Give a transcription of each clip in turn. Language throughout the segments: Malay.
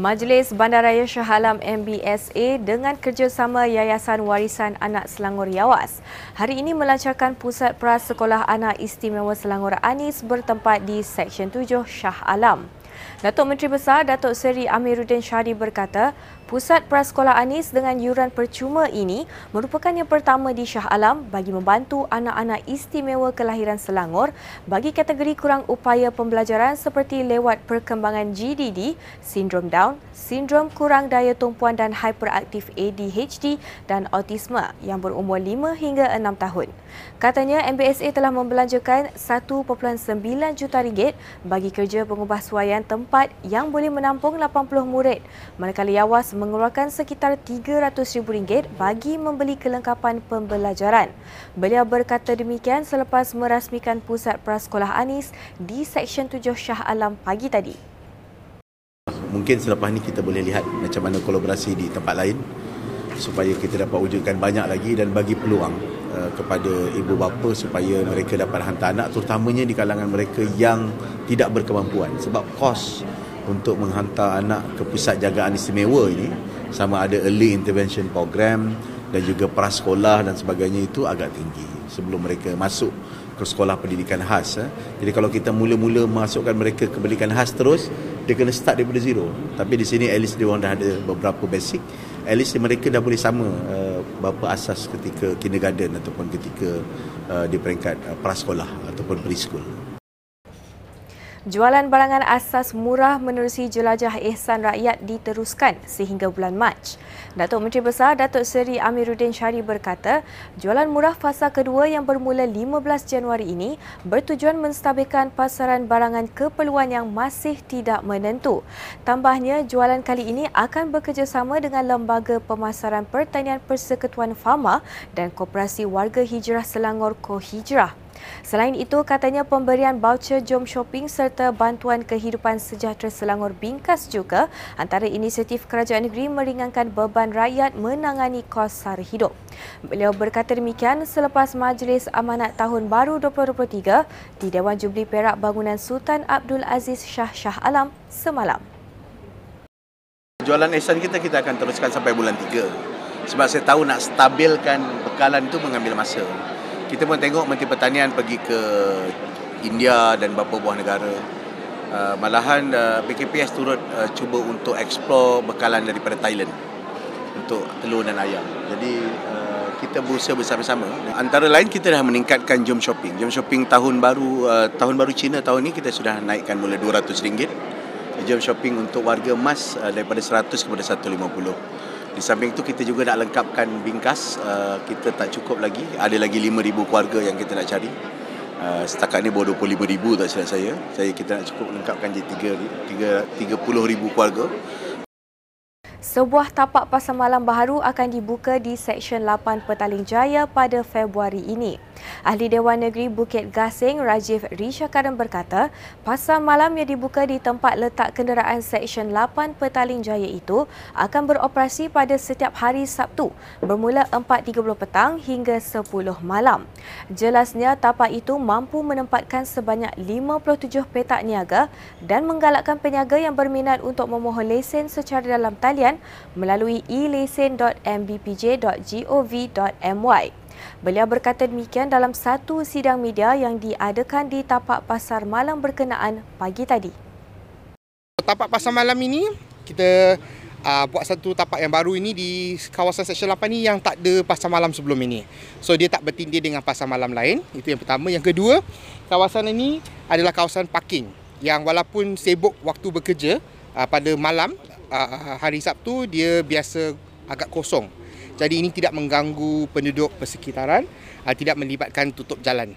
Majlis Bandaraya Shah Alam MBSA dengan kerjasama Yayasan Warisan Anak Selangor Yawas hari ini melancarkan Pusat Prasekolah Anak Istimewa Selangor Anis bertempat di Seksyen 7 Shah Alam. Datuk Menteri Besar Datuk Seri Amiruddin Syari berkata, Pusat Prasekolah Anis dengan yuran percuma ini merupakan yang pertama di Shah Alam bagi membantu anak-anak istimewa kelahiran Selangor bagi kategori kurang upaya pembelajaran seperti lewat perkembangan GDD, sindrom Down, sindrom kurang daya tumpuan dan hyperaktif ADHD dan autisme yang berumur 5 hingga 6 tahun. Katanya MBSA telah membelanjakan 1.9 juta ringgit bagi kerja pengubahsuaian tempat yang boleh menampung 80 murid, manakala Yawas mengeluarkan sekitar RM300,000 bagi membeli kelengkapan pembelajaran. Beliau berkata demikian selepas merasmikan Pusat Prasekolah Anis di Seksyen 7 Shah Alam pagi tadi. Mungkin selepas ini kita boleh lihat macam mana kolaborasi di tempat lain supaya kita dapat wujudkan banyak lagi dan bagi peluang uh, kepada ibu bapa supaya mereka dapat hantar anak terutamanya di kalangan mereka yang tidak berkemampuan sebab kos untuk menghantar anak ke pusat jagaan istimewa ini sama ada early intervention program dan juga prasekolah dan sebagainya itu agak tinggi sebelum mereka masuk ke sekolah pendidikan khas eh. jadi kalau kita mula-mula masukkan mereka ke pendidikan khas terus dia kena start daripada zero. Tapi di sini at least dia orang dah ada beberapa basic. At least mereka dah boleh sama uh, berapa asas ketika kindergarten ataupun ketika uh, di peringkat uh, prasekolah ataupun preschool Jualan barangan asas murah menerusi jelajah ihsan rakyat diteruskan sehingga bulan Mac. Datuk Menteri Besar Datuk Seri Amiruddin Syari berkata, jualan murah fasa kedua yang bermula 15 Januari ini bertujuan menstabilkan pasaran barangan keperluan yang masih tidak menentu. Tambahnya, jualan kali ini akan bekerjasama dengan Lembaga Pemasaran Pertanian Persekutuan Fama dan Koperasi Warga Hijrah Selangor Kohijrah. Selain itu, katanya pemberian voucher Jom Shopping serta bantuan kehidupan sejahtera Selangor Bingkas juga antara inisiatif kerajaan negeri meringankan beban rakyat menangani kos sara hidup. Beliau berkata demikian selepas Majlis Amanat Tahun Baru 2023 di Dewan Jubli Perak Bangunan Sultan Abdul Aziz Shah Shah Alam semalam. Jualan ihsan kita kita akan teruskan sampai bulan 3. Sebab saya tahu nak stabilkan bekalan itu mengambil masa kita pun tengok Menteri Pertanian pergi ke India dan beberapa buah negara. Uh, malahan uh, PKPS turut uh, cuba untuk explore bekalan daripada Thailand untuk telur dan ayam. Jadi uh, kita berusaha bersama-sama. Antara lain kita dah meningkatkan jom shopping. Jom shopping tahun baru uh, tahun baru Cina tahun ini kita sudah naikkan mula RM200. Jom shopping untuk warga emas uh, daripada 100 kepada 150. Di samping itu kita juga nak lengkapkan bingkas. Uh, kita tak cukup lagi. Ada lagi 5,000 keluarga yang kita nak cari. Uh, setakat ni baru 25,000 tak silap saya. Saya kita nak cukup lengkapkan je 30,000 keluarga. Sebuah tapak pasar malam baru akan dibuka di Seksyen 8 Petaling Jaya pada Februari ini. Ahli Dewan Negeri Bukit Gasing Rajiv Rishakaran berkata, pasar malam yang dibuka di tempat letak kenderaan Seksyen 8 Petaling Jaya itu akan beroperasi pada setiap hari Sabtu bermula 4.30 petang hingga 10 malam. Jelasnya tapak itu mampu menempatkan sebanyak 57 petak niaga dan menggalakkan peniaga yang berminat untuk memohon lesen secara dalam talian melalui e-lesen.mbpj.gov.my. Beliau berkata demikian dalam satu sidang media yang diadakan di tapak pasar malam berkenaan pagi tadi. Tapak pasar malam ini kita uh, buat satu tapak yang baru ini di kawasan Seksyen 8 ni yang tak ada pasar malam sebelum ini. So dia tak bertindih dengan pasar malam lain. Itu yang pertama. Yang kedua, kawasan ini adalah kawasan parking yang walaupun sibuk waktu bekerja uh, pada malam uh, hari Sabtu dia biasa agak kosong. Jadi ini tidak mengganggu penduduk persekitaran, uh, tidak melibatkan tutup jalan.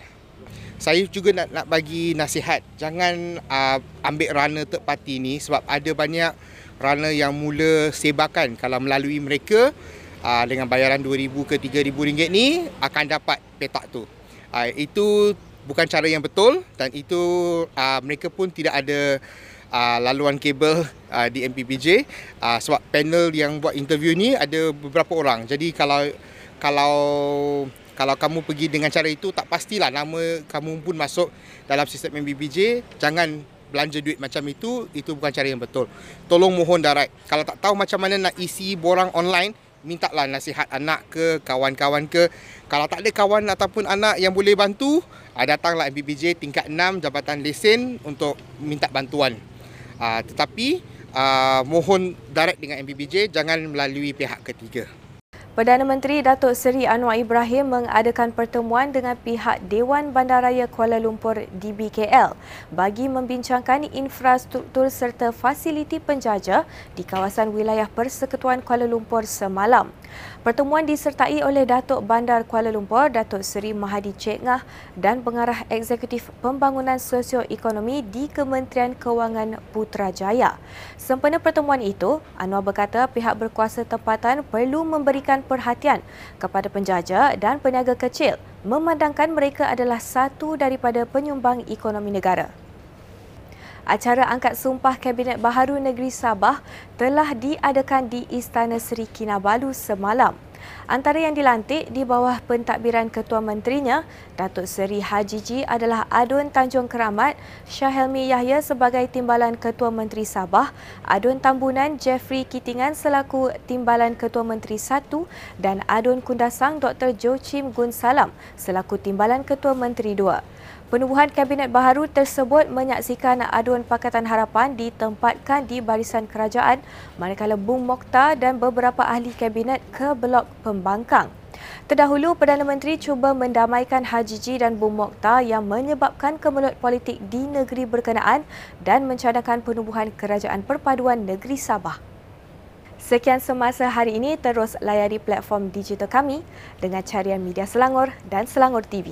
Saya juga nak nak bagi nasihat, jangan uh, ambil runner third party ni sebab ada banyak runner yang mula sebakan kalau melalui mereka uh, dengan bayaran RM2,000 ke RM3,000 ni akan dapat petak tu. Uh, itu bukan cara yang betul dan itu uh, mereka pun tidak ada uh, laluan kabel uh, di MPPJ uh, sebab panel yang buat interview ni ada beberapa orang. Jadi kalau kalau kalau kamu pergi dengan cara itu tak pastilah nama kamu pun masuk dalam sistem MPPJ. Jangan belanja duit macam itu, itu bukan cara yang betul. Tolong mohon darat. Kalau tak tahu macam mana nak isi borang online, mintalah nasihat anak ke, kawan-kawan ke. Kalau tak ada kawan ataupun anak yang boleh bantu, ah, datanglah MBBJ tingkat 6 Jabatan Lesen untuk minta bantuan. Uh, tetapi uh, mohon direct dengan MBBJ jangan melalui pihak ketiga. Perdana Menteri Datuk Seri Anwar Ibrahim mengadakan pertemuan dengan pihak Dewan Bandaraya Kuala Lumpur DBKL bagi membincangkan infrastruktur serta fasiliti penjaja di kawasan wilayah Persekutuan Kuala Lumpur semalam. Pertemuan disertai oleh Datuk Bandar Kuala Lumpur, Datuk Seri Mahadi Cik Ngah dan Pengarah Eksekutif Pembangunan Sosio-Ekonomi di Kementerian Kewangan Putrajaya. Sempena pertemuan itu, Anwar berkata pihak berkuasa tempatan perlu memberikan perhatian kepada penjaja dan peniaga kecil memandangkan mereka adalah satu daripada penyumbang ekonomi negara acara angkat sumpah Kabinet Baharu Negeri Sabah telah diadakan di Istana Seri Kinabalu semalam. Antara yang dilantik di bawah pentadbiran Ketua Menterinya, Datuk Seri Haji Ji adalah Adun Tanjung Keramat, Syahelmi Yahya sebagai Timbalan Ketua Menteri Sabah, Adun Tambunan Jeffrey Kitingan selaku Timbalan Ketua Menteri 1 dan Adun Kundasang Dr. Joachim Gun Salam selaku Timbalan Ketua Menteri 2. Penubuhan Kabinet Baharu tersebut menyaksikan aduan Pakatan Harapan ditempatkan di barisan kerajaan manakala Bung Mokhtar dan beberapa ahli Kabinet ke blok pembangkang. Terdahulu, Perdana Menteri cuba mendamaikan Haji Ji dan Bung Mokhtar yang menyebabkan kemelut politik di negeri berkenaan dan mencadangkan penubuhan Kerajaan Perpaduan Negeri Sabah. Sekian semasa hari ini, terus layari platform digital kami dengan carian media Selangor dan Selangor TV.